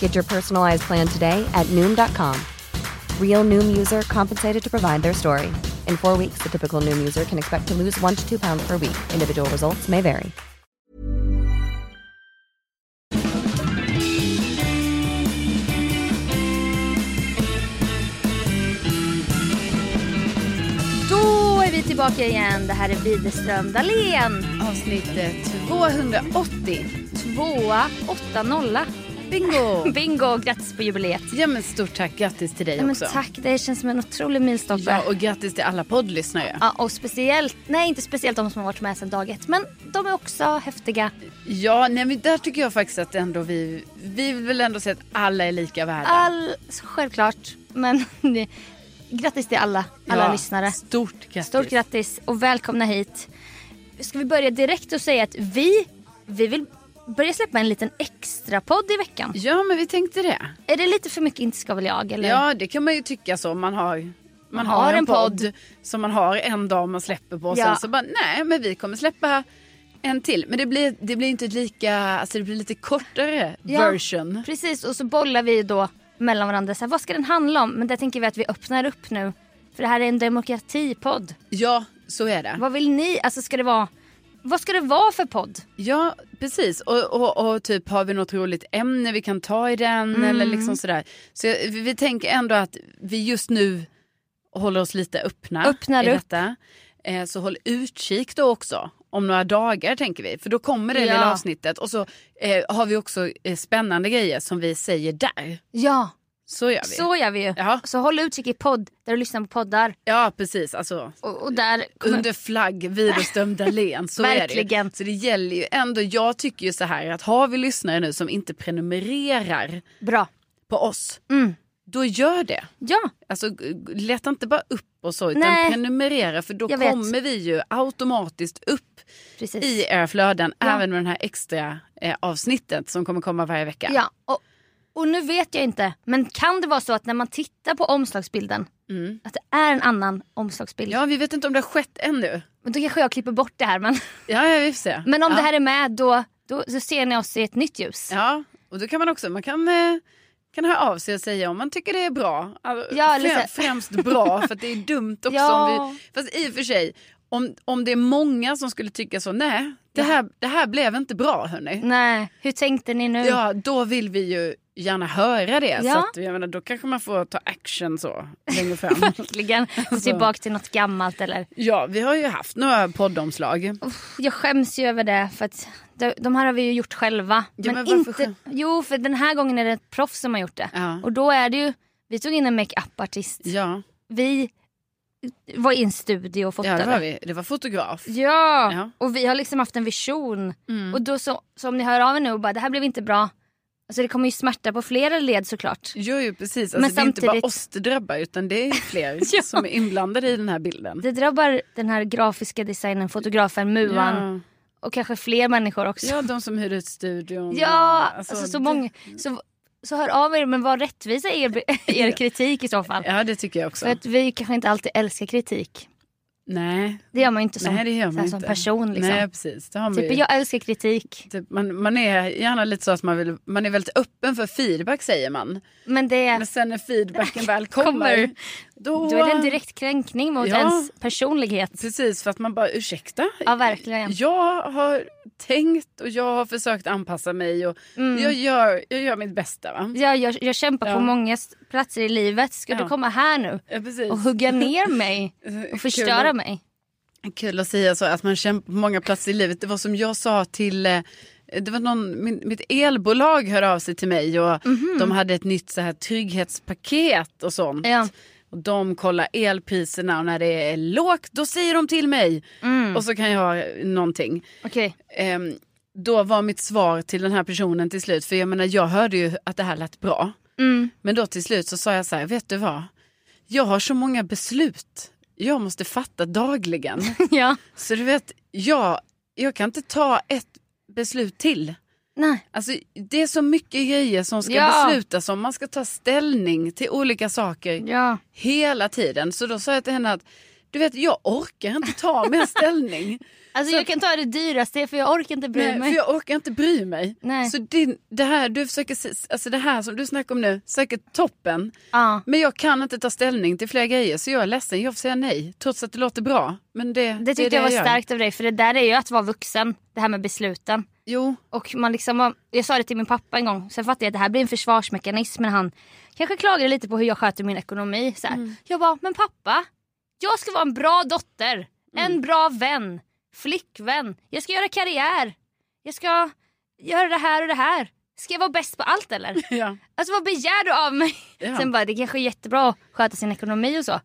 Get your personalized plan today at Noom.com. Real Noom user compensated to provide their story. In four weeks, the typical Noom user can expect to lose one to two pounds per week. Individual results may vary. Då är vi tillbaka igen. Det här är Widerström Dahlén. Avsnitt eh, 280. Bingo! Bingo, grattis på jubileet. Ja men stort tack, grattis till dig Ja, men också. tack, det känns som en otrolig milstolpe. Ja och grattis till alla poddlyssnare. Ja, och speciellt, nej inte speciellt de som har varit med sedan dag ett, men de är också häftiga. Ja, nej men där tycker jag faktiskt att ändå vi, vi vill väl ändå säga att alla är lika värda. All, självklart, men grattis till alla, alla Ja, lyssnare. Stort grattis. Stort grattis och välkomna hit. Ska vi börja direkt och säga att vi, vi vill börja släppa en liten extra podd i veckan. Ja men vi tänkte det. Är det lite för mycket inte ska väl jag? Eller? Ja det kan man ju tycka så. Man har, man har har en en podd, podd. som man har en dag man släpper på. Och Ja. sen så bara nej men vi kommer släppa en till. Men det blir, det blir inte lika, alltså det blir lite kortare Ja. version. Precis, och så bollar vi då mellan varandra. Så här, vad ska den handla om? Men där tänker vi att vi öppnar upp nu. För det här är en demokratipodd. Ja så är det. Vad vill ni? Alltså ska det vara... Vad ska det vara för podd? Ja, precis. Och, och, och typ har vi något roligt ämne vi kan ta i den Mm. eller liksom sådär. Så vi, vi tänker ändå att vi just nu håller oss lite öppna Öppnar i upp. detta. Eh, så håll utkik då också om några dagar tänker vi. För då kommer det Ja. lilla avsnittet och så eh, har vi också eh, spännande grejer som vi säger där. Ja, Så gör vi. så gör vi ju. Ja. Så håll utkik i podd där du lyssnar på poddar. Ja precis, alltså Och, och där kommer... under flagg Widerström Dahlén. Så är det Verkligen. Så det gäller ju ändå, jag tycker ju så här att har vi lyssnare nu som inte prenumererar Bra. på oss, Mm. då gör det. Ja, Alltså leta inte bara upp och så utan Nej. prenumerera för då kommer vi ju automatiskt upp precis. i era flöden Ja. även med den här extra eh, avsnittet som kommer komma varje vecka. Ja, och, och nu vet jag inte. Men kan det vara så att när man tittar på omslagsbilden Mm. att det är en annan omslagsbild? ja, vi vet inte om det har skett ännu. Men då kanske jag klipper bort det här. Men, Ja, ja vi får se. men om ja. det här är med då, då så ser ni oss i ett nytt ljus. Ja, och då kan man också, man kan, eh, kan höra av sig och säga om man tycker det är bra. Alltså, Ja, eller så här- frä, främst bra för att det är dumt också Ja. om vi, fast i och för sig, om, om det är många som skulle tycka så, nej, det här, det här blev inte bra hörni. Nej, hur tänkte ni nu? Ja, då vill vi ju gärna höra det. Ja. Så att, jag menar, då kanske man får ta action så längre fram. Verkligen. Gå tillbaka till något gammalt eller. ja, vi har ju haft några poddomslag. Jag skäms ju över det för att de, här har vi ju gjort själva. Ja, men varför inte, jo, för den här gången är det ett proffs som har gjort det. Ja. Och då är det ju, vi tog in en makeup-artist. Ja, Vi var i en studio och Ja, fotade. det var vi. Det var fotograf. Ja, Ja. och vi har liksom haft en vision. Mm. Och då så, så om ni hör av er nu och bara det här blev inte bra. Alltså det kommer ju smärta på flera led såklart. Jo, jo precis. Men Alltså, det är inte bara oss det drabbar utan det är fler Ja. som är inblandade i den här bilden. Det drabbar den här grafiska designen, fotografen, muan Ja. och kanske fler människor också. ja, de som hyr ut studion. Ja, och- alltså, så det- många. Så, så hör av er men var rättvisa er, er kritik i så fall. Ja, det tycker jag också. För att vi kanske inte alltid älskar kritik. Nej, Det gör man ju inte som, Nej det gör man som inte. person. Liksom. Nej, precis. Det har man typ, ju. jag älskar kritik. Typ, man, man är gärna lite så att man, vill, man är väldigt öppen för feedback säger man. Men det, Men sen när feedbacken väl kommer, Kommer. då... då är det en direkt kränkning mot Ja. ens personlighet. Precis, för att man bara ursäkta. Ja, verkligen. Jag har tänkt och jag har försökt anpassa mig och Mm. jag, gör, jag gör mitt bästa. Va? Jag, jag, jag kämpar Ja. på många platser i livet. Ska Ja. du komma här nu Ja, och hugga ner mig och förstöra Kul. mig? Kul att säga så att man kämpar på många platser i livet. Det var som jag sa till eh, det var någon, min, mitt elbolag hörde av sig till mig och de hade ett nytt så här trygghetspaket och sånt. Ja. Och de kollar elpriserna och när det är lågt då säger de till mig. Mm. Och så kan jag ha någonting. Okej. Ehm, då var mitt svar till den här personen till slut, för jag menar jag hörde ju att det här lät bra. Mm. Men då till slut så sa jag så här, vet du vad? Jag har så många beslut jag måste fatta dagligen. Ja. Så du vet, jag, jag kan inte ta ett beslut till. Nej. Alltså, det är så mycket grejer som ska Ja. beslutas om. Man ska ta ställning till olika saker Ja. hela tiden. Så då sa jag till henne att du vet, jag orkar inte ta mer ställning. Alltså Så- jag kan ta det dyraste för jag orkar inte bry Nej, mig. för jag orkar inte bry mig. Nej. Så det, det här du försöker, alltså det här som du snackar om nu, säkert toppen. Ja. Men jag kan inte ta ställning till fler grejer så jag är ledsen, jag får säga nej. Trots att det låter bra. Men det, Det tyckte det jag var gör. starkt av dig för det där är ju att vara vuxen. Det här med besluten. Jo, Och man liksom, jag sa det till min pappa en gång, sen fattade jag att det här blir en försvarsmekanism. Men han kanske klagade lite på hur jag sköter min ekonomi. Så. Mm. Jag bara, men pappa, jag ska vara en bra dotter, Mm. en bra vän, flickvän. Jag ska göra karriär. Jag ska göra det här och det här. Ska jag vara bäst på allt eller? ja. Alltså vad begär du av mig? Ja. Sen bara, det kanske är jättebra att sköta sin ekonomi och så.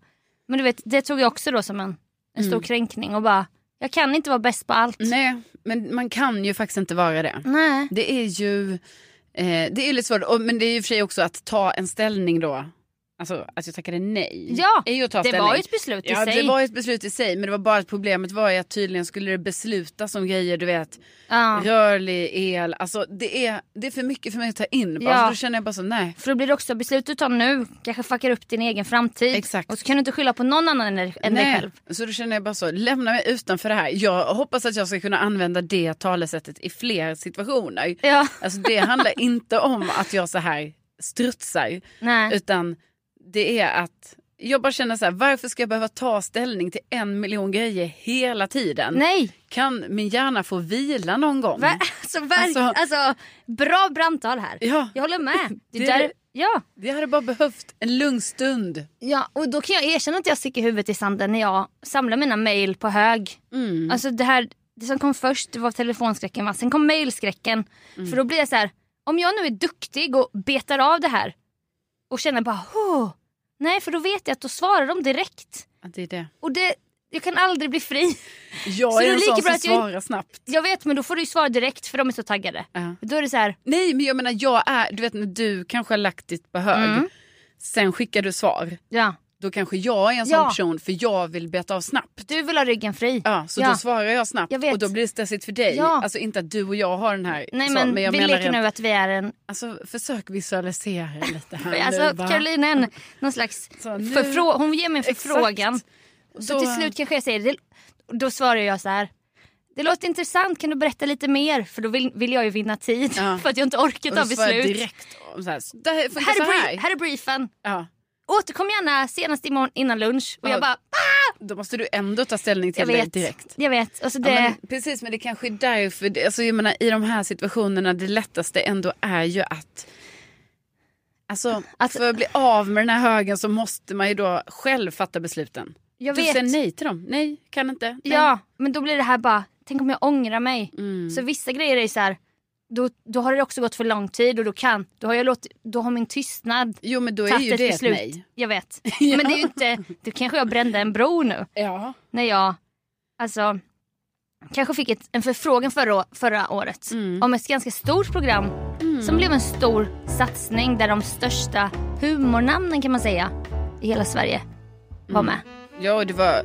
Men du vet, det tog jag också då som en, en stor kränkning och bara, jag kan inte vara bäst på allt. Mm. Nej, men man kan ju faktiskt inte vara det. Nej. Det är ju eh, det är lite svårt, men det är ju för sig också att ta en ställning då. Alltså att jag tackade nej. Ja, är ju att ta det ställning. var ju ett beslut i Ja, sig. det var ett beslut i sig. Men det var bara att problemet var ju att tydligen skulle det beslutas om grejer, du vet. Ja. Rörlig el, alltså det är, det är för mycket för mig att ta in. Bara. Ja. Så då känner jag bara så, nej. För då blir det också beslut du tar nu kanske fuckar upp din egen framtid. Exakt. Och så kan du inte skylla på någon annan än, än dig nej. själv. Så då känner jag bara så, lämna mig utanför det här. Jag hoppas att jag ska kunna använda det talesättet i fler situationer. Ja. Alltså det handlar inte om att jag så här strutsar. Nej. Utan det är att jag bara känner så här, varför ska jag behöva ta ställning till en miljon grejer hela tiden? Nej. Kan min hjärna få vila någon gång? Va? Alltså. Alltså- alltså, bra brandtal här. Ja. Jag håller med. Det Det- där... ja. Vi hade bara behövt en lugn stund. ja, och då kan jag erkänna att jag sticker huvudet i sanden när jag samlar mina mail på hög. Mm. Alltså det här, det som kom först det var telefonskräcken, va? sen kom mailskräcken. Mm. För då blir jag så här, om jag nu är duktig och betar av det här och känner bara, oh, nej för då vet jag att då svarar de direkt. Att det är det. Och det, jag kan aldrig bli fri. Jag Så är en sån som att jag- svarar snabbt. Jag vet men då får du svara direkt för de är så taggade. Ja. Då är det så här, Nej men jag menar jag är, du vet när du kanske har lagt ditt på hög. Mm. Sen skickar du svar. ja, Då kanske jag är en sån Ja. person för jag vill beta av snabbt. du vill ha ryggen fri. Ja, så Ja. då svarar jag snabbt Jag och då blir det stressigt för dig. Ja. Alltså inte att du och jag har den här. Nej så, men, jag vi menar leker rent- nu att vi är en, Alltså försök visualisera lite här nu. alltså va? Caroline är en, någon slags Så nu- förfrå- hon ger mig en förfrågan. Så Då- till slut kanske jag säger, det, då svarar jag så här. Det låter intressant, kan du berätta lite mer? För då vill, vill jag ju vinna tid. Ja. För att jag inte orkar ta beslut. direkt. Så här, så här så här är briefen. Ja. Återkom gärna senast imorgon innan lunch. Och Ja. jag bara, Då måste du ändå ta ställning till det direkt. Jag vet. Alltså Ja, det, men, precis, men det kanske är därför. Alltså, jag menar, I de här situationerna, det lättaste ändå är ju att... Alltså, Att- för att bli av med den här högen så måste man ju då själv fatta besluten. jag du vet. säger nej till dem. Nej, kan inte. Nej. Ja, men då blir det här bara, tänk om jag ångrar mig. Mm. Så vissa grejer är så här, då, då har det också gått för lång tid och då kan, då har jag låtit, då har min tystnad Jo men då är ju det beslut. nej. Jag vet. Men det är inte, då kanske jag brände en bro nu. Ja. När jag, alltså, kanske fick ett, en förfrågan förra, förra året Mm. om ett ganska stort program som blev en stor satsning där de största humornamnen kan man säga i hela Sverige var Mm. med. Ja och det var,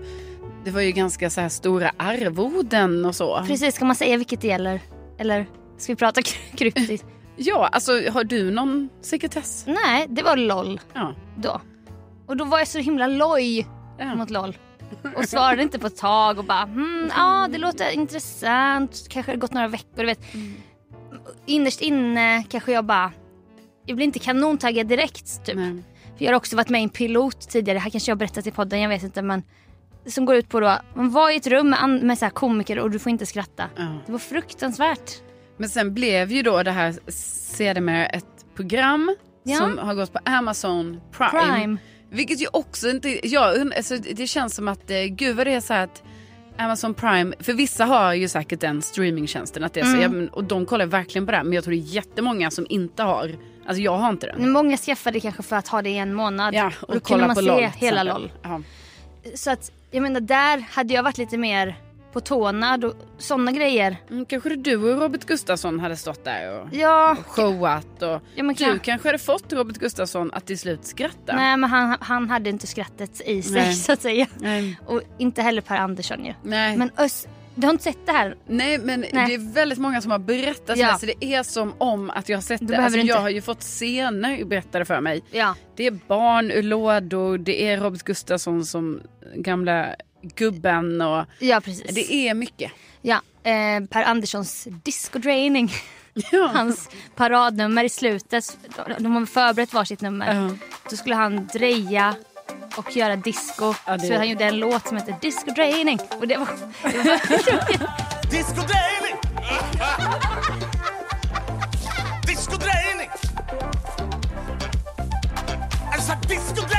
det var ju ganska så här stora arvoden och så. Precis, ska man säga vilket det gäller? Eller ska vi prata kry- kryptiskt? Ja alltså har du någon sekretess? Nej, det var LOL Ja. då. Och då var jag så himla loj ja. mot LOL. Och svarade inte på ett tag och bara hmm, ja det låter intressant. Kanske har det gått några veckor. Du vet. Innerst inne kanske jag bara, jag blir inte kanontagad direkt typ. Men, För jag har också varit med i en pilot tidigare, det här kanske jag har berättat i podden, jag vet inte men. Som går ut på då, man var i ett rum med, med så här komiker och du får inte skratta. ja. Det var fruktansvärt. Men sen blev ju då det här sedermera ett program Ja. som har gått på Amazon Prime. Prime. Vilket ju också inte, jag alltså, det känns som att, eh, gud vad det är så här att Amazon Prime, för vissa har ju säkert den streamingtjänsten att det är så, Mm. och de kollar verkligen på det. Men jag tror det är jättemånga som inte har, alltså jag har inte den. Många skaffade kanske för att ha det i en månad. Ja, och då kunde man se LOL, hela. LOL. Ja. Så att jag menar där hade jag varit lite mer på tårna och sådana grejer. Mm, kanske du och Robert Gustafsson hade stått där och Ja, showat och ja du kan... kanske hade fått Robert Gustafsson att till slut skratta. Nej men han, han hade inte skrattet i sig Nej. så att säga. Nej. Och inte heller Per Andersson ju. Nej. Men Ös, du har inte sett det här? Nej men Nej. det är väldigt många som har berättat Ja. det så det är som om att jag har sett Då det. Alltså, du inte- jag har ju fått scener berättade för mig. Ja. Det är barn ur lådor, det är Robert Gustafsson som gamla gubben och Ja precis. det är mycket. Ja, eh, Per Anderssons discodraining. Ja. Hans paradnummer i slutet. De har förberett varsitt nummer. Ja. Då skulle han dreja och göra disco. Ja, det- Så han gjorde en låt som heter Disco Draining. Och det var, det var Disco Draining! Disco Draining! Alltså Disco Draining!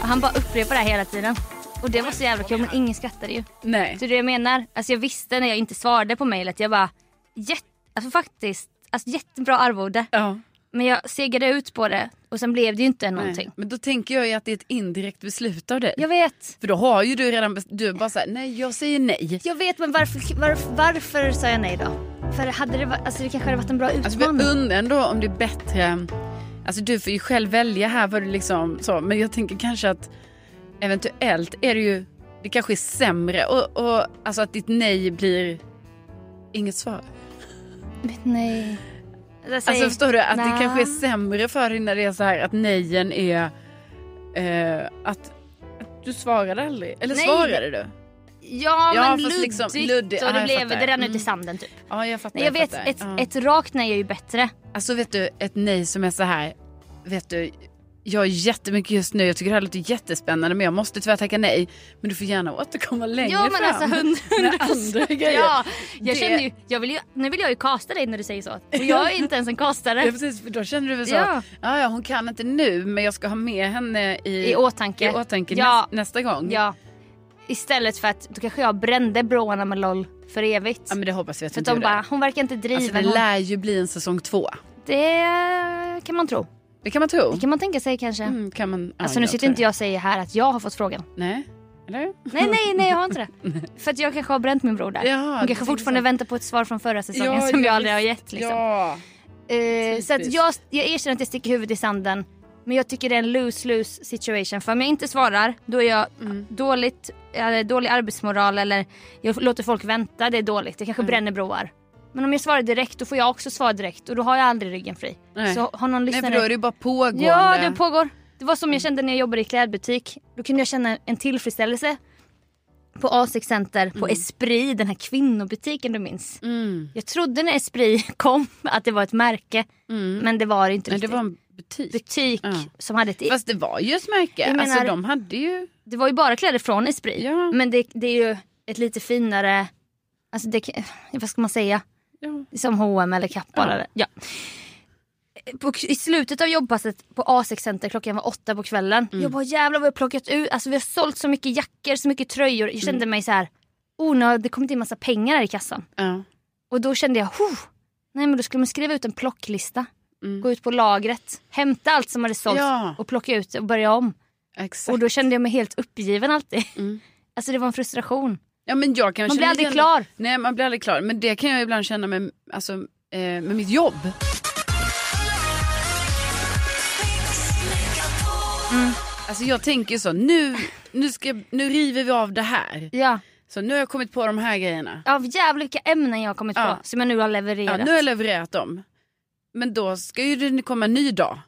Och han bara upprepar det här hela tiden. Och det var så jävla kul men ingen skrattade ju. Nej. Så det jag menar, alltså jag visste när jag inte svarade på mejlet, jag bara, jätte, alltså faktiskt, alltså jättebra arvode. Ja. Men jag segade ut på det och sen blev det ju inte någonting. Nej. Men då tänker jag ju att det är ett indirekt beslut av dig. Jag vet. För då har ju du redan, du är bara såhär, nej jag säger nej. Jag vet men varför, varför, varför sa jag nej då? För hade det, alltså det kanske hade varit en bra Alltså utmaning. jag undrar ändå om det är bättre, alltså du får ju själv välja här vad du liksom så, men jag tänker kanske att eventuellt är det ju, det kanske är sämre och, och alltså att ditt nej blir inget svar. nej. Jag Alltså säger- förstår du att det nej. kanske är sämre för dig när det är så här att nejen är eh, att, att du svarade aldrig, eller Nej. svarade du? Ja, Ja, men luddigt liksom luddigt. och det, jag blev, det rann ut i Mm. sanden typ. Ja jag fattar. Nej, jag vet, fattar. ett, Ja. ett rakt nej är ju bättre. Alltså vet du, ett nej som är så här, vet du, jag har jättemycket just nu, jag tycker det här låter jättespännande men jag måste tyvärr tacka nej. Men du får gärna återkomma längre Ja men fram. alltså hund- med hundra andra grejer. Ja, jag Det- känner ju, jag vill ju, nu vill jag ju kasta dig när du säger så. Och jag är inte ens en kastare. Ja precis, för då känner du väl så, Ja. ja. ja hon kan inte nu men jag ska ha med henne i, I åtanke. i åtanke Ja. näs, nästa gång. Ja. Istället för att då kanske jag brände broarna med LOL för evigt. Ja, men det hoppas vi att för att de bara, hon verkar inte driven. Alltså det lär ju bli en säsong två. det kan man tro. Det kan man tro. Det kan man tänka sig kanske. Mm, kan man, ja, alltså nu jag sitter inte jag och säger här att jag har fått frågan. Nej, eller? Nej nej nej jag har inte det. för att jag kanske har bränt min bror där. Ja, hon kanske fortfarande så. väntar på ett svar från förra säsongen Ja, som ja, jag aldrig har gett. Liksom. Ja. Eh, så att jag, jag erkänner att jag sticker huvudet i sanden. Men jag tycker det är en lose-lose situation. För om jag inte svarar då är jag Mm. dåligt, dålig arbetsmoral eller jag låter folk vänta. Det är dåligt. Jag Mm. kanske bränner broar. Men om jag svarar direkt då får jag också svara direkt och då har jag aldrig ryggen fri. Nej. Så har någon Nej lyssnare... för då är det bara pågående. Ja, det pågår. Det var som jag kände när jag jobbade i klädbutik. Då kunde jag känna en tillfredsställelse på Asics Center, på Esprit, den här kvinnobutiken du minns. Mm. Jag trodde när Esprit kom att det var ett märke, men det var det inte Nej, det riktigt. var en butik. butik Ja. som hade ett... Fast det var ju. Jag alltså menar- de hade ju... Det var ju bara kläder från Esprit. Ja. Men det, det är ju ett lite finare... Alltså det, vad ska man säga? Ja. Som H&M eller Kappahl. Ja. Eller, ja. på, i slutet av jobbpasset på A6 Center klockan var åtta på kvällen. Mm. Jag bara jävlar vad har plockat ut. Alltså vi har sålt så mycket jackor, så mycket tröjor. Jag kände Mm. mig så här. Oh, har det kommit in massa pengar här i kassan. Och då kände jag, oh, nej men då skulle man skriva ut en plocklista. Mm. Gå ut på lagret, hämta allt som hade sålts Ja. och plocka ut och börja om. Exakt. Och då kände jag mig helt uppgiven alltid. Mm. Alltså det var en frustration. Ja, men jag kan Man blir aldrig klar. Nej, man blir aldrig klar. Men det kan jag ibland känna med, alltså, eh, med mitt jobb. Mm. Alltså jag tänker så, nu, nu, ska, nu river vi av det här. Ja. Så nu har jag kommit på de här grejerna. Av jävla vilka ämnen jag har kommit Ja. på som jag nu har Ja, levererat. nu har jag levererat dem. Men då ska ju det komma en ny dag.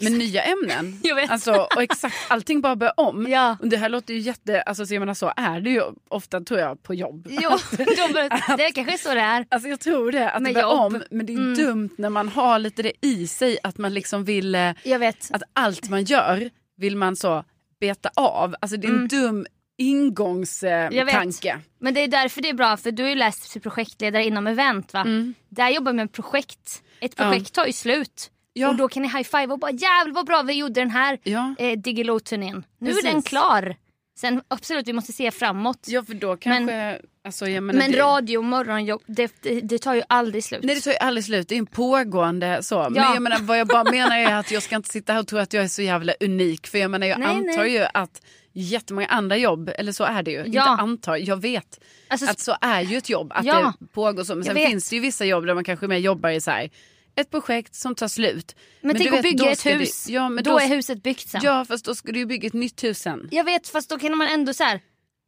Med nya ämnen. Alltså, och exakt allting bara börjar om. Ja. Och det här låter ju jätte, alltså så jag menar så är det ju ofta tror jag på jobb. Jo, de bör, det kanske är så det är. Alltså jag tror det, att Med det börjar jobb. om. Men det är Mm. dumt när man har lite det i sig att man liksom vill, eh, Jag vet. att allt man gör vill man så beta av. Alltså det är en Mm. dum ingångstanke. Men det är därför det är bra för du har ju läst till projektledare inom event va? Mm. Där jobbar man med projekt. Ett projekt tar ju slut. Ja. Och då kan ni high-five och bara jävlar vad bra vi gjorde den här Ja. eh, Diggiloo-turnén. Nu Precis. är den klar. Sen absolut vi måste se framåt. ja, för då kanske... alltså, jag menar, Men det, radio och morgonjobb det, det, det tar ju aldrig slut. Nej det tar ju aldrig slut, det är en pågående så. Men Ja. jag menar, vad jag bara menar är att jag ska inte sitta här och tro att jag är så jävla unik. För jag menar jag Nej, antar nej. ju att jättemånga andra jobb, eller så är det ju. Ja. Inte antar, jag vet. Alltså, att så är ju ett jobb, att Ja. det pågår så. Men sen finns det ju vissa jobb där man kanske mer jobbar i så här, ett projekt som tar slut. men tänk du att bygga ett hus. Du, ja, men då, då, är huset byggt sen. Ja fast då ska du ju bygga ett nytt hus sen. Jag vet fast då kan man ändå så här.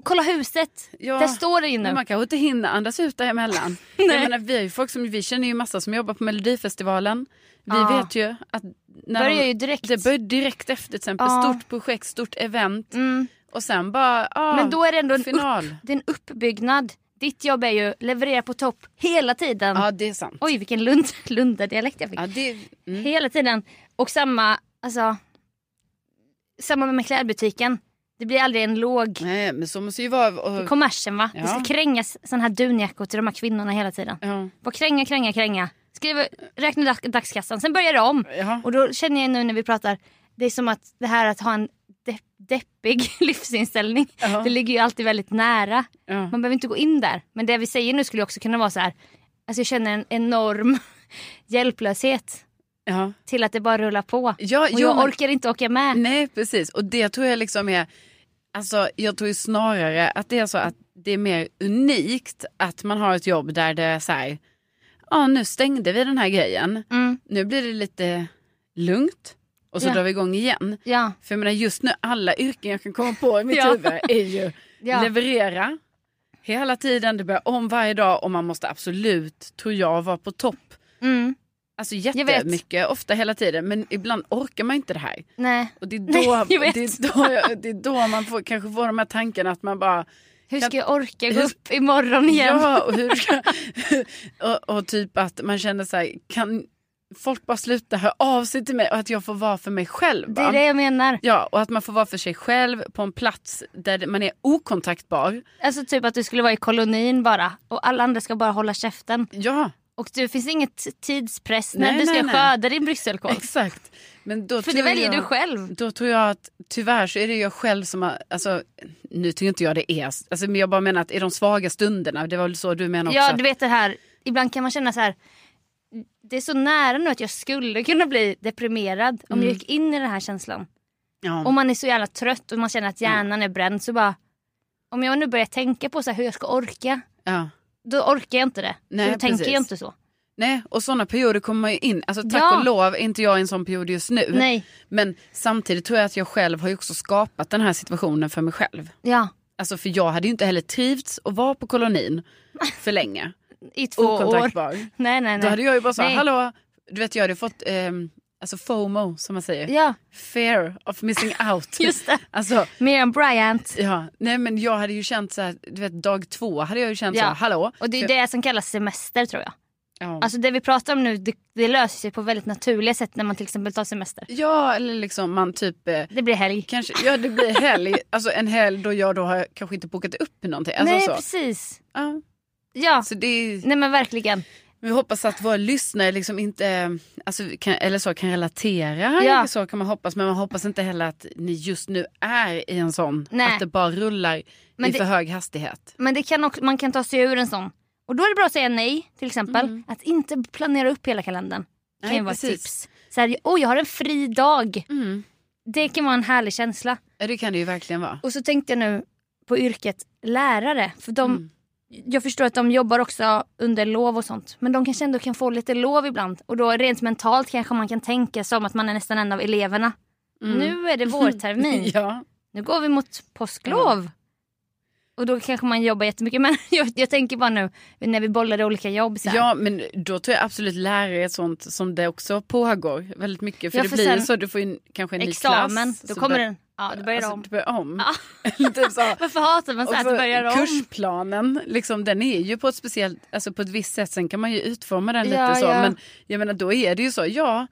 Kolla huset. Ja, Där står det ju nu. Men man kanske inte hinner andas ut däremellan. Nej. jag menar, vi, ju folk som, vi känner ju massa som jobbar på Melodifestivalen. Vi Ja. vet ju att när Börjar de, ju direkt. det börjar direkt efter till exempel. Ja. Stort projekt, stort event. Mm. Och sen bara, ah, Men då är det ändå en, final. upp, det är en uppbyggnad. Ditt jobb är ju leverera på topp hela tiden. Ja det är sant. Oj vilken lund, Lunda-dialekt jag fick. Ja, det, mm. Hela tiden. Och samma, alltså. Samma med klädbutiken. Det blir aldrig en låg Nej men så måste ju vara. Och, kommersen va? Det ska Ja. krängas sån här dunjackor till de här kvinnorna hela tiden. ja, Bara kränga, kränga, kränga. Skriva, räkna dag, dagskassan, sen börjar det om. ja. Och då känner jag nu när vi pratar, det är som att det här att ha en depp, deppig livsinställning, Ja. det ligger ju alltid väldigt nära. ja. Man behöver inte gå in där. Men det vi säger nu skulle också kunna vara så här, alltså jag känner en enorm hjälplöshet ja. till att det bara rullar på. Ja, och jag orkar inte åka med. Nej precis och det tror jag liksom är, alltså jag tror ju snarare att det är så att det är mer unikt att man har ett jobb där det är så här, ja nu stängde vi den här grejen, Mm, nu blir det lite lugnt och så Ja. drar vi igång igen. ja, För jag menar just nu alla yrken jag kan komma på i mitt Ja. huvud är ju ja. leverera hela tiden, det börjar om varje dag och man måste absolut, tror jag, vara på topp. Mm, Alltså jättemycket, ofta hela tiden, men ibland orkar man inte det här. nej. Och det är Nej, då, vet. det är då, jag, det är då man får, kanske får de här tankarna att man bara Hur ska jag orka gå Hur- upp imorgon igen? Ja, och, hur ska, och, och typ att man känner så här, kan folk bara sluta höra av sig till mig och att jag får vara för mig själv? Det va? är det jag menar. Ja, och att man får vara för sig själv på en plats där man är okontaktbar. Alltså typ att du skulle vara i kolonin bara och alla andra ska bara hålla käften. Ja, Och det finns inget tidspress Nej, när du ska nej, nej. skörda din brysselkål. exakt. Men då För det väljer jag, du själv. Då tror jag att tyvärr så är det jag själv som har, alltså nu tycker inte jag det är, alltså, men jag bara menar att i de svaga stunderna, det var väl så du menar också? Ja du vet det här, ibland kan man känna så här. Det är så nära nu att jag skulle kunna bli deprimerad om Mm. jag gick in i den här känslan. ja. Om man är så jävla trött och man känner att hjärnan är bränd så bara. Om jag nu börjar tänka på så hur jag ska orka. ja. Då orkar jag inte det. Nej, då tänker jag inte så. Nej, och sådana perioder kommer man ju in. Alltså tack Ja. och lov är inte jag i en sån period just nu. Nej, Men samtidigt tror jag att jag själv har ju också skapat den här situationen för mig själv. ja. Alltså för jag hade ju inte heller trivts att vara på kolonin för länge. I två år. Okontaktbar. Nej nej nej. Då hade jag ju bara sagt, hallå, du vet jag hade fått ehm, alltså FOMO som man säger. Ja Fear of missing out. just det. Alltså, Miriam Bryant. ja, nej men jag hade ju känt så här, du vet dag två hade jag ju känt Ja. så här, hallå. Och det är För- det som kallas semester tror jag. ja. Alltså det vi pratar om nu det, det löser sig på väldigt naturliga sätt när man till exempel tar semester. ja, eller liksom man typ eh, Det blir helg. Kanske, ja det blir helg, alltså en helg då jag då har kanske inte bokat upp någonting. Alltså Nej så. precis. Ja, Ja, så det nej men verkligen. Vi hoppas att våra lyssnare liksom inte, alltså, kan, eller så, kan relatera. Ja. Så kan man hoppas. Men man hoppas inte heller att ni just nu är i en sån. Nej. Att det bara rullar Men i det- för hög hastighet. Men det kan också, man kan ta sig ur en sån. Och då är det bra att säga nej till exempel. Att inte planera upp hela kalendern. kan Nej, ju vara ett tips. Så här, oh, jag har en fri dag. Mm. Det kan vara en härlig känsla. Ja, det kan det ju verkligen vara. Och så tänkte jag nu på yrket lärare. För de, Mm. Jag förstår att de jobbar också under lov och sånt. Men de kanske ändå kan få lite lov ibland. Och då rent mentalt kanske man kan tänka som att man är nästan en av eleverna. Nu är det vårtermin. Mm. ja. Nu går vi mot påsklov. Och då kanske man jobbar jättemycket. Men jag, jag tänker bara nu när vi bollar olika jobb. Så här. ja, men då tror jag absolut lärare är sånt som det också pågår väldigt mycket. För Ja, det blir sen- så, du får ju kanske en ny Examen. klass. Då kommer den. Ja, då börjar det alltså, om. Du börjar om. Ja. typ så. Varför hatar man så att det börjar om? kursplanen, liksom, den är ju på ett speciellt, alltså på ett visst sätt. Sen kan man ju utforma den Ja, lite så. ja. Men jag menar då är det ju så, ja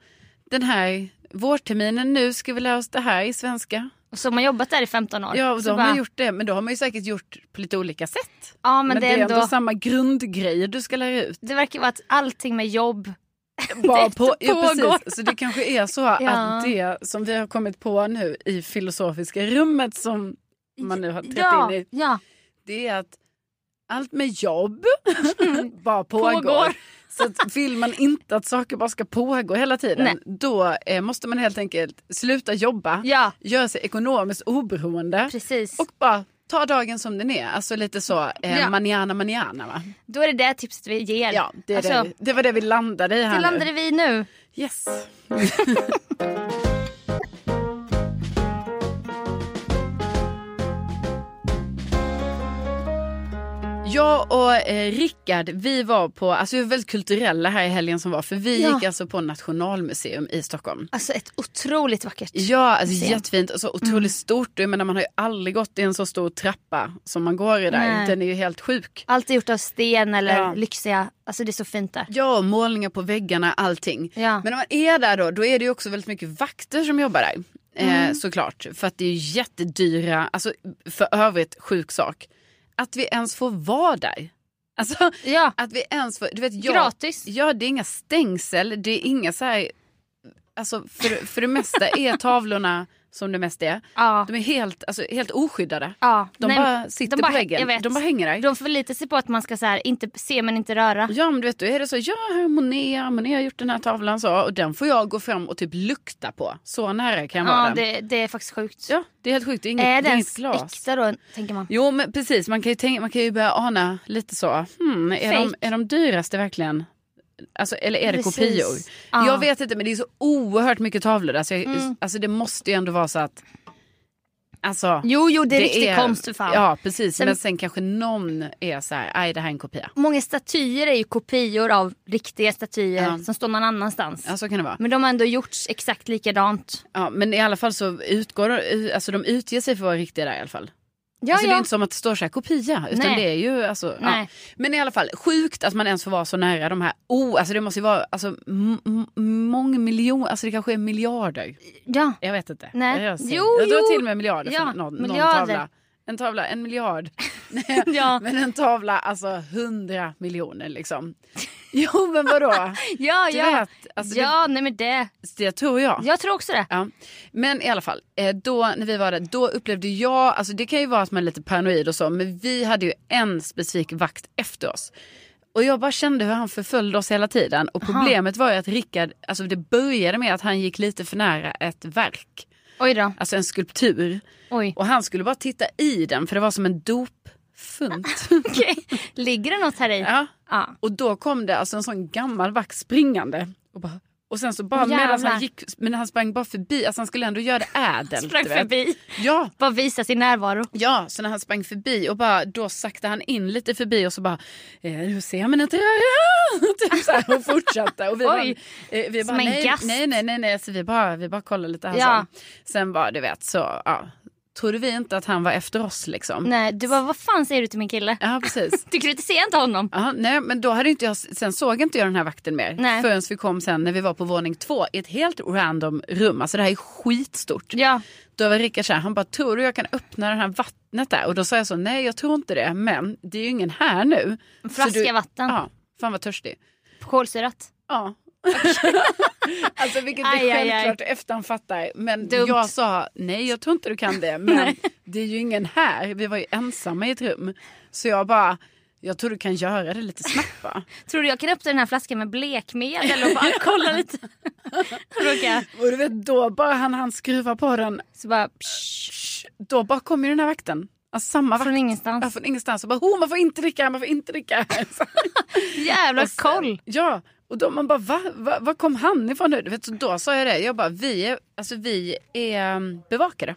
den här vårterminen nu ska vi lära oss det här i svenska. Och så har man jobbat där i 15 år. Ja, och då har bara, man gjort det. Men då har man ju säkert gjort på lite olika sätt. ja, men, det, är ändå, samma grundgrejer du ska lära ut. det verkar vara att allting med jobb Bara på, ja, precis. Så det kanske är så Ja. att det som vi har kommit på nu i filosofiska rummet som man nu har trätt ja, in i. ja. det är att allt med jobb bara pågår. Pågår. Så vill man inte att saker bara ska pågå hela tiden, Nej. då eh, måste man helt enkelt sluta jobba, ja, göra sig ekonomiskt oberoende precis. och bara ta dagen som den är. Alltså lite så eh, Ja. manana manana va? Då är det det tipset vi ger. Ja, det, Alltså, det, det var det vi landade i här det landade nu. vi nu. Yes. Jag och eh, Rickard, vi var på, alltså vi var väldigt kulturella här i helgen som var, för vi Ja. gick alltså på Nationalmuseum i Stockholm. Alltså ett otroligt vackert. Ja, alltså museum. jättefint och så otroligt stort. Jag menar, man har ju aldrig gått i en så stor trappa som man går i där. Nej. Den är ju helt sjuk. Allt är gjort av sten eller Ja. lyxiga. Alltså det är så fint där. Ja, målningar på väggarna, allting. Ja. Men när man är där då, då är det ju också väldigt mycket vakter som jobbar där. Eh, såklart, för att det är jättedyra, alltså för övrigt sjuk sak. Att vi ens får vara där. Alltså Ja, att vi ens får, du vet jag. gratis. Ja, det är inga stängsel, det är inga så här, alltså för, för det mesta är tavlorna som det mest är. Ja. De är helt, alltså, helt oskyddade. ja. De Nej, bara sitter de bara- på väggen. De bara hänger där. De förlitar sig på att man ska så här, inte se men inte röra. Ja men du vet då är det så, ja Monet, Monet har gjort den här tavlan så och den får jag gå fram och typ lukta på. Så nära kan jag vara Ja, den. det, det är faktiskt sjukt. Ja det är helt sjukt, det är inget, är det är inget glas. äkta då, tänker man? Jo men precis, man kan ju, tänka, man kan ju börja ana lite så, hmm, är, de, är de dyraste verkligen? Alltså, eller är det Precis. kopior? Ja. Jag vet inte men det är så oerhört mycket tavlor. Alltså, jag, Mm. alltså det måste ju ändå vara så att Alltså, Jo, jo, det är riktig konst för fan. Ja precis, Sen- men sen kanske någon är så här, nej det här är en kopia. Många statyer är ju kopior av riktiga statyer Ja. som står någon annanstans. Ja så kan det vara. Men de har ändå gjorts exakt likadant. Ja, men i alla fall så utgår alltså de utger sig för att vara riktiga där i alla fall. Ja, alltså, Det är ja. inte som att det står så här kopia utan Nej. det är ju alltså, ja. Men i alla fall sjukt att man ens får vara så nära de här, oh, alltså det måste ju vara alltså, många miljoner, alltså det kanske är miljarder. ja. Jag vet inte. Nej. Jag, Jo, jag drar till med miljarder Ja, för någon, någon miljarder. tavla. En tavla, en miljard. Ja. Men en tavla, alltså hundra miljoner liksom. Jo men vadå? Ja, Du ja. vet, alltså, ja, nej men det. Det, det tror jag. Jag tror också det. Ja. Men i alla fall, eh, då när vi var där, då upplevde jag, alltså det kan ju vara att man är lite paranoid och så, men vi hade ju en specifik vakt efter oss. Och jag bara kände hur han förföljde oss hela tiden. Och problemet var ju att Rickard, alltså det började med att han gick lite för nära ett verk. Oj då. Alltså en skulptur. Oj. Och han skulle bara titta i den för det var som en dopfunt. Okej. Ligger det något här i? ja. Ja. Och då kom det alltså en sån gammal vakt springande. Och, bara, och sen så bara Åh, medan han gick, men han sprang bara förbi, alltså han skulle ändå göra det ädelt. Sprang förbi. Ja, Bara visa sin närvaro. Ja, så när han sprang förbi och bara, då saktade han in lite förbi och så bara, eh, nu ser man inte typ så här, och fortsatte. Och vi bara, Oj, eh, vi bara nej, nej, nej, nej, nej, så vi bara, vi bara kollar lite här Ja. så. Sen bara, du vet, så, ja. Trodde vi inte att han var efter oss liksom. Nej, du bara, vad fan säger du till min kille? Ja, precis. Du kritiserar inte honom. Ja, nej, men då hade inte jag, sen såg inte jag den här vakten mer. Nej. Förrän vi kom sen när vi var på våning två i ett helt random rum. Alltså det här är skitstort. Ja. Då var Rickard så här, han bara, tror du jag kan öppna det här vattnet där? Och då sa jag så, nej jag tror inte det, men det är ju ingen här nu. En flaska du, vatten. Ja, fan vad törstig. Kolsyrat. Ja. alltså vilket Aj, vi aj, aj. självklart i efterhand fattar. Men Dumt. jag sa nej jag tror inte du kan det. Men det är ju ingen här. Vi var ju ensamma i ett rum. Så jag bara, jag tror du kan göra det lite snabbt va? Tror du jag kan öppna den här flaskan med blekmedel och bara kolla lite? Och du vet då bara han, han skruva på den. Så bara psh, Shh, Då bara kommer den här vakten. Alltså samma vakt. från ingenstans. Ja, från ingenstans. Och bara, oh, man får inte dricka, man får inte dricka. Jävla sen- koll. Ja, och då man bara va? va? Var kom han ifrån? Du vet, så då sa jag det, jag bara vi är, alltså, vi är mm, bevakare.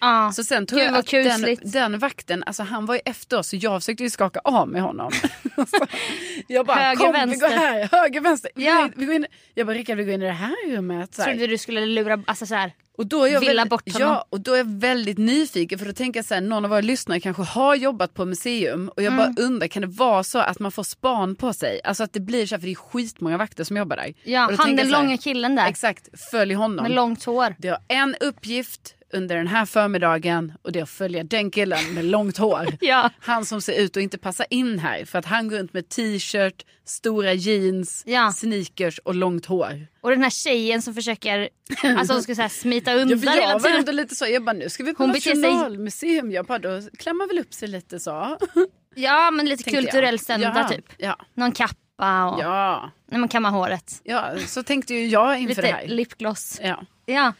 Ja. Så sen tror Gud, jag att den, den vakten, alltså han var ju efter oss så jag försökte ju skaka av med honom. jag bara Höger, kom vänster. vi går här, höger vänster. Vi Ja. in, vi går in. Jag bara Rickard vi går in i det här rummet. Så här. Trodde du skulle lura, alltså så här. Och då är jag Villa väldigt, bort honom. Ja, och då är jag väldigt nyfiken för då tänker jag så här, någon av våra lyssnare kanske har jobbat på museum och jag Mm. bara undrar, kan det vara så att man får span på sig? Alltså att det blir så här, för det är skitmånga vakter som jobbar där. Ja, han den långa killen där. Exakt, följ honom. Med långt hår. Det har en uppgift under den här förmiddagen och det är att följa den killen med långt hår. Ja. Han som ser ut att inte passa in här för att han går runt med t-shirt, stora jeans, Ja. sneakers och långt hår. Och den här tjejen som försöker alltså, hon ska så här, smita Ja, undan för hela jag var tiden. ändå lite så, jag bara nu ska vi på Hon beter sig- Nationalmuseum. Jag bara då klämmer väl upp sig lite så. Ja men lite kulturell söndag ja, typ. Ja, Någon kappa och ja, när man kammar håret. ja, så tänkte ju jag inför det Lite här. lipgloss. Ja. Ja,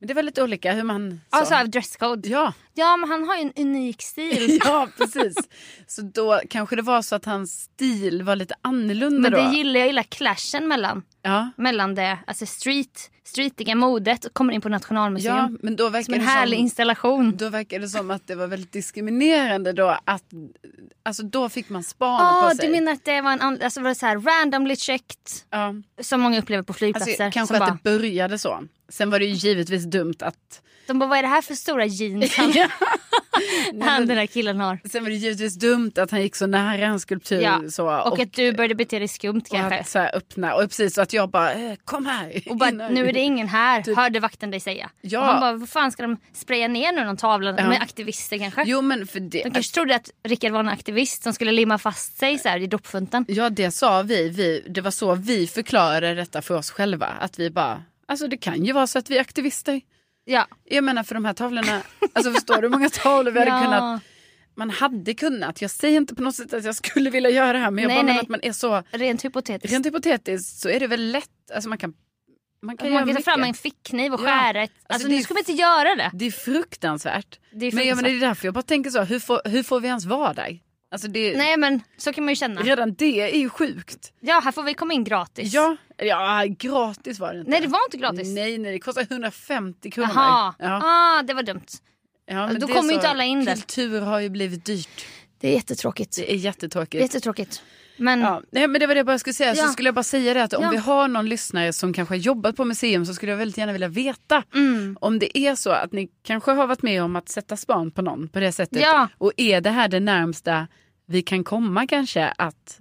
Men det var lite olika hur man... så. dresscode. Ja, Ja men han har ju en unik stil. ja, precis. Så då kanske det var så att hans stil var lite annorlunda Men då. det gillar jag gillar clashen mellan, Ja, mellan det alltså street, streetiga modet och kommer in på Nationalmuseum. ja, men då verkar som en det härlig som... installation. Då verkar det som att det var väldigt diskriminerande då att alltså då fick man span Ja, på sig. du menar att det var en alltså var det så här randomly checked ja. som många upplever på flygplatser. alltså, kanske att bara, det började så. Sen var det ju givetvis dumt att De bara, vad är det här för stora jeans han, han den här killen har? Sen var det givetvis dumt att han gick så nära en skulptur. Ja, Så, Och, att du började bete dig skumt och kanske. att så här öppna. Och precis så att jag bara, eh, kom här. Och bara, nu är det ingen här, Typ. hörde vakten dig säga. Ja. Och han bara, vad fan ska de spraya ner nu någon tavla Ja. med aktivister kanske? Jo men för det. De kanske trodde att Rickard var en aktivist som skulle limma fast sig så här i dopfunten. Ja det sa vi. vi. Det var så vi förklarade detta för oss själva. Att vi bara, alltså det kan ju vara så att vi är aktivister. Ja. Jag menar för de här tavlorna, alltså förstår du hur många tavlor vi hade Ja. kunnat man hade kunnat, jag säger inte på något sätt att jag skulle vilja göra det här men jag Nej, bara menar nej. att man är så, Rent hypotetiskt. rent hypotetiskt så är det väl lätt, alltså man kan man kan man kan ta fram en fickkniv och Ja. skära ett. Alltså, Alltså, ska vi inte göra det. Det är fruktansvärt. Det är Men jag menar, det fruktansvärt. är därför jag bara tänker så, hur får, hur får vi ens vara där? Alltså det, Nej men så kan man ju känna. Redan det är ju sjukt. Ja här får vi komma in gratis. Ja, ja, gratis var det inte. Nej det var inte gratis. Nej, nej, det kostar 150 kronor. Jaha, Ja. ah, det var dumt. Ja, men Då det är kommer ju inte alla in där. Kultur har ju blivit dyrt. Det är jättetråkigt. Det är jättetråkigt. Jättetråkigt. Men Ja, nej, men det var det jag bara skulle säga. Så Ja. skulle jag bara säga det att om Ja. vi har någon lyssnare som kanske har jobbat på museum så skulle jag väldigt gärna vilja veta Mm. om det är så att ni kanske har varit med om att sätta span på någon på det sättet. Ja. Och är det här det närmsta vi kan komma kanske att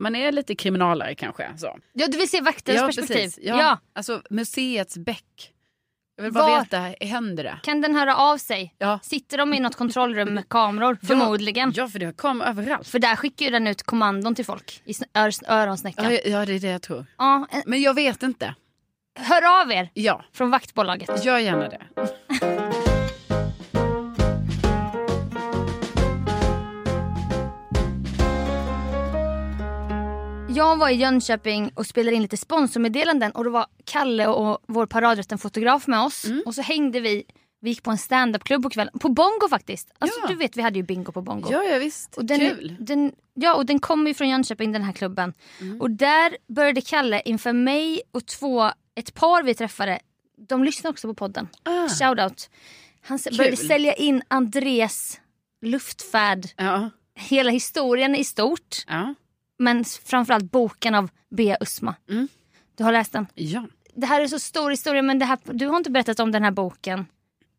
man är lite kriminalare kanske. Så. ja, du vill se vaktens perspektiv. precis. Ja. Ja. Alltså museets bäck. Jag vill bara Var- veta, händer det? Kan den höra av sig? Ja. Sitter de i något kontrollrum med kameror? Förmodligen. Ja, för det kommer överallt. För där skickar ju den ut kommandon till folk i sn- ör- öronsnäckan. Ja, ja, det är det jag tror. Ja, Men jag vet inte. hör av er Ja, från vaktbolaget. gör gärna det. Jag var i Jönköping och spelade in lite sponsormeddelanden och då var Kalle och vår paradrätten fotograf med oss. Mm. Och så hängde vi, vi gick på en standupklubb på kvällen. På Bongo faktiskt. Alltså Ja. du vet vi hade ju bingo på Bongo. Ja, ja visst. Och den, Kul. Den, ja, och den kommer ju från Jönköping den här klubben. Mm. Och där började Kalle inför mig och två, ett par vi träffade, de lyssnar också på podden. Ah. Shoutout. Han s- började Kul. sälja in Andres luftfärd, Ja, hela historien i stort. ja, Men framförallt boken av Bea Usma. Mm. Du har läst den. ja. Det här är så stor historia men det här, du har inte berättat om den här boken.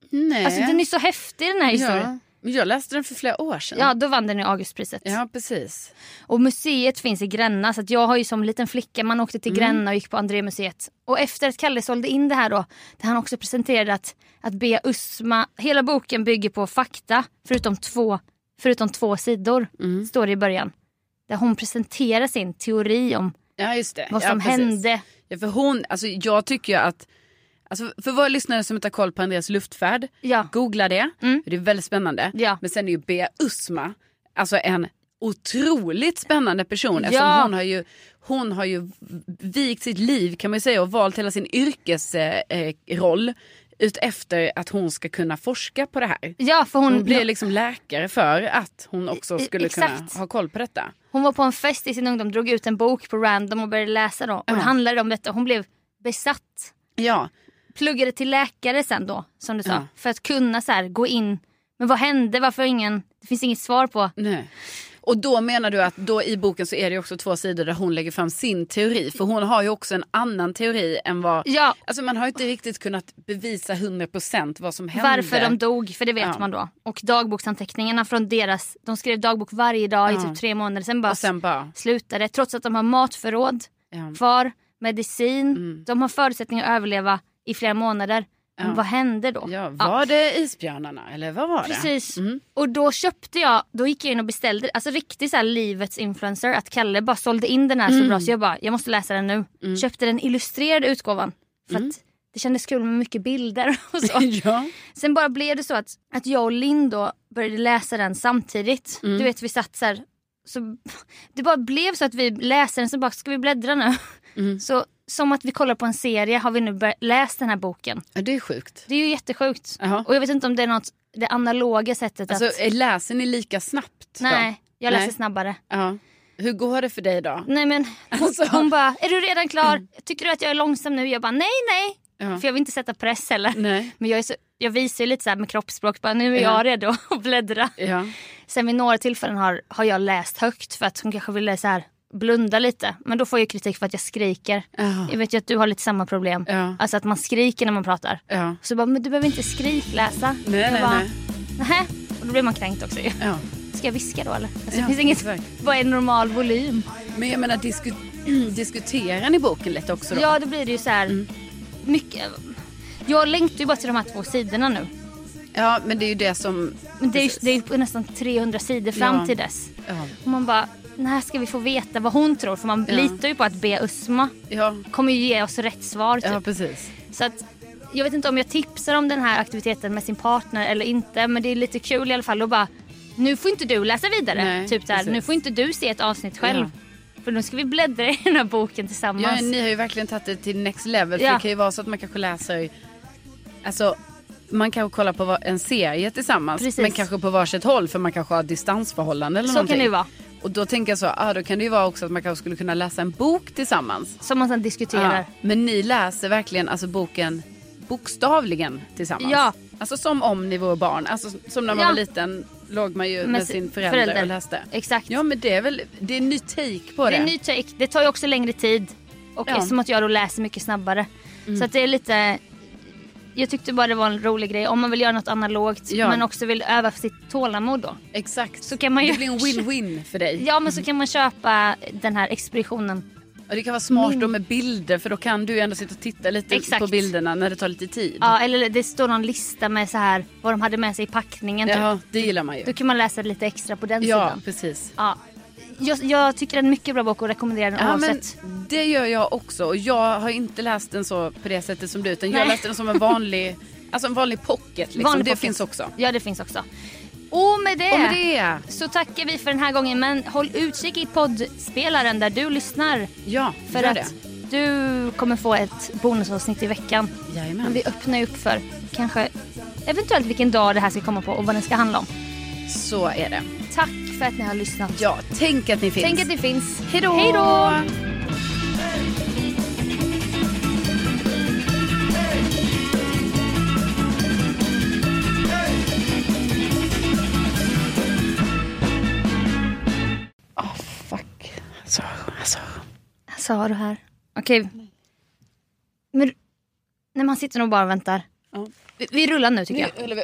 Nej. Alltså den är så häftig den här historien. ja. Men jag läste den för flera år sedan. Ja, då vann den ju Augustpriset. ja precis. Och museet finns i Gränna så jag har ju som liten flicka, man åkte till Mm. Gränna och gick på André-museet. Och efter att Kalle sålde in det här då, där han också presenterade att, att Bea Usma, hela boken bygger på fakta förutom två, förutom två sidor, Mm. står det i början. Där hon presenterar sin teori om Ja vad ja, som precis. hände. Ja, för hon, alltså jag tycker ju att, alltså för våra lyssnare som inte har koll på Andreas luftfärd, Ja. googla det. Mm. Det är väldigt spännande. Ja. Men sen är ju Bea Usma, alltså en otroligt spännande person. Eftersom Ja. hon har ju, hon har ju vikt sitt liv kan man säga och valt hela sin yrkesroll eh, roll ut efter att hon ska kunna forska på det här. Ja, för hon, Hon blir liksom läkare för att hon också skulle exakt. kunna ha koll på detta. hon var på en fest i sin ungdom, drog ut en bok på random och började läsa då. Och Ja. det handlade om detta. Hon blev besatt. Ja, Pluggade till läkare sen då, som du sa. Ja. För att kunna så här, gå in. Men vad hände? Varför ingen... Det finns inget svar på. nej. Och då menar du att då i boken så är det också två sidor där hon lägger fram sin teori. För hon har ju också en annan teori än vad... Ja, Alltså man har inte riktigt kunnat bevisa 100% vad som hände. varför de dog, för det vet Ja. man då. Och dagboksanteckningarna från deras... De skrev dagbok varje dag Ja. i typ tre månader. Sen bara Och sen bara... slutade. Trots att de har matförråd Ja. kvar, medicin. Mm. De har förutsättningar att överleva i flera månader. Men Ja. vad hände då? Ja, var det isbjörnarna eller vad var det? Precis. Mm. Och då köpte jag, då gick jag in och beställde, alltså riktigt så här livets influencer, att Kalle bara sålde in den här så Mm. bra så jag bara, jag måste läsa den nu. Köpte den illustrerade utgåvan. För Mm. att det kändes kul med mycket bilder och så. ja. Sen bara blev det så att, att jag och Linn då började läsa den samtidigt. Mm. Du vet vi satt så här, så det bara blev så att vi läste den så bara, ska vi bläddra nu? Mm. Så som att vi kollar på en serie har vi nu läst den här boken. ja, det är sjukt. Det är ju jättesjukt. Jaha. Och jag vet inte om det är något, det analoga sättet Alltså att... läser ni lika snabbt? då? Nej, jag läser Nej. snabbare. Ja. Hur går det för dig då? Nej men hon, Alltså. hon bara, är du redan klar? Tycker du att jag är långsam nu? Jag bara, nej nej. Ja. För jag vill inte sätta press heller. Nej. Men jag, är så, jag visar ju lite så med kroppsspråk, bara, nu är Ja. jag redo att bläddra. Ja. Sen vid några tillfällen har, har jag läst högt för att hon kanske ville så här blunda lite. Men då får jag kritik för att jag skriker. Ja. Jag vet ju att du har lite samma problem. Ja. Alltså att man skriker när man pratar. Ja. Så bara, men du behöver inte skrikläsa. Nej, jag nej, bara, nej. Nähä. Och då blir man kränkt också ju. Ja. Ska jag viska då eller? Alltså, Ja, det finns inget, exakt. vad är normal volym? Men jag menar disku... diskuterar ni boken lite också då? Ja då blir det ju så här Mm. mycket. Jag längtar ju bara till de här två sidorna nu. Ja, men det är ju det som... Men det är, ju- det är ju nästan 300 sidor fram till dess. Och man bara, när ska vi få veta vad hon tror? För man Ja. litar ju på att Bea Usma Ja, kommer ju ge oss rätt svar. Typ. ja precis. Så att, jag vet inte om jag tipsar om den här aktiviteten med sin partner eller inte. Men det är lite kul i alla fall att bara, nu får inte du läsa vidare. Nej, typ där, precis. nu får inte du se ett avsnitt själv. För nu ska vi bläddra i den här boken tillsammans. Ja, ni har ju verkligen tagit det till next level. För Ja. det kan ju vara så att man kanske läser... Alltså, man kanske kollar på en serie tillsammans. Precis. Men kanske på varsitt håll för man kanske har distansförhållande eller Så någonting. kan det ju vara. Och då tänker jag så, ah, då kan det ju vara också att man kanske skulle kunna läsa en bok tillsammans. Som man sedan diskuterar. Ja. Men ni läser verkligen alltså boken bokstavligen tillsammans. Ja. Alltså som om ni vore barn. Alltså som när man Ja. var liten låg man ju med, Med sin förälder, förälder. och läste. Exakt. Ja men det är väl, det är en ny take på Det det. är en ny take. Det tar ju också längre tid. Och Ja. Mm. eftersom att jag då läser mycket snabbare. Så att det är lite... Jag tyckte bara det var en rolig grej. Om man vill göra något analogt Ja. men också vill öva för sitt tålamod då. Exakt. Så kan man ju- Det blir en win-win för dig. Ja men så kan man köpa den här expeditionen. Och det kan vara smart då med bilder för då kan du ju ändå sitta och titta lite Exakt. på bilderna när det tar lite tid. Ja eller det står någon lista med så här vad de hade med sig i packningen. Typ. Jaha, det gillar man ju. Då kan man läsa lite extra på den Ja, sidan. precis. Ja. Jag, jag tycker det är en mycket bra bok och rekommenderar den Ja, men oavsett. det gör jag också. Och jag har inte läst den så på det sättet som du. Utan jag Nej. läste den som en vanlig, alltså en vanlig pocket. Liksom. Vanlig det pocket. finns också. Ja det finns också. Och med det, Och med det, så tackar vi för den här gången men håll utkik i poddspelaren där du lyssnar. ja, För gör att det. du kommer få ett bonusavsnitt i veckan. Men Jajamän. vi öppnar ju upp för kanske eventuellt vilken dag det här ska komma på och vad den ska handla om. Så är det. Tack för att ni har lyssnat. Ja, tänk att ni finns. Tänk att det finns. Hej då! Hej då! Oh, fuck. Alltså, alltså. Sa du här? Okej. Men när man sitter nog bara och väntar. Ja. Vi, vi rullar nu tycker jag. Nu, eller,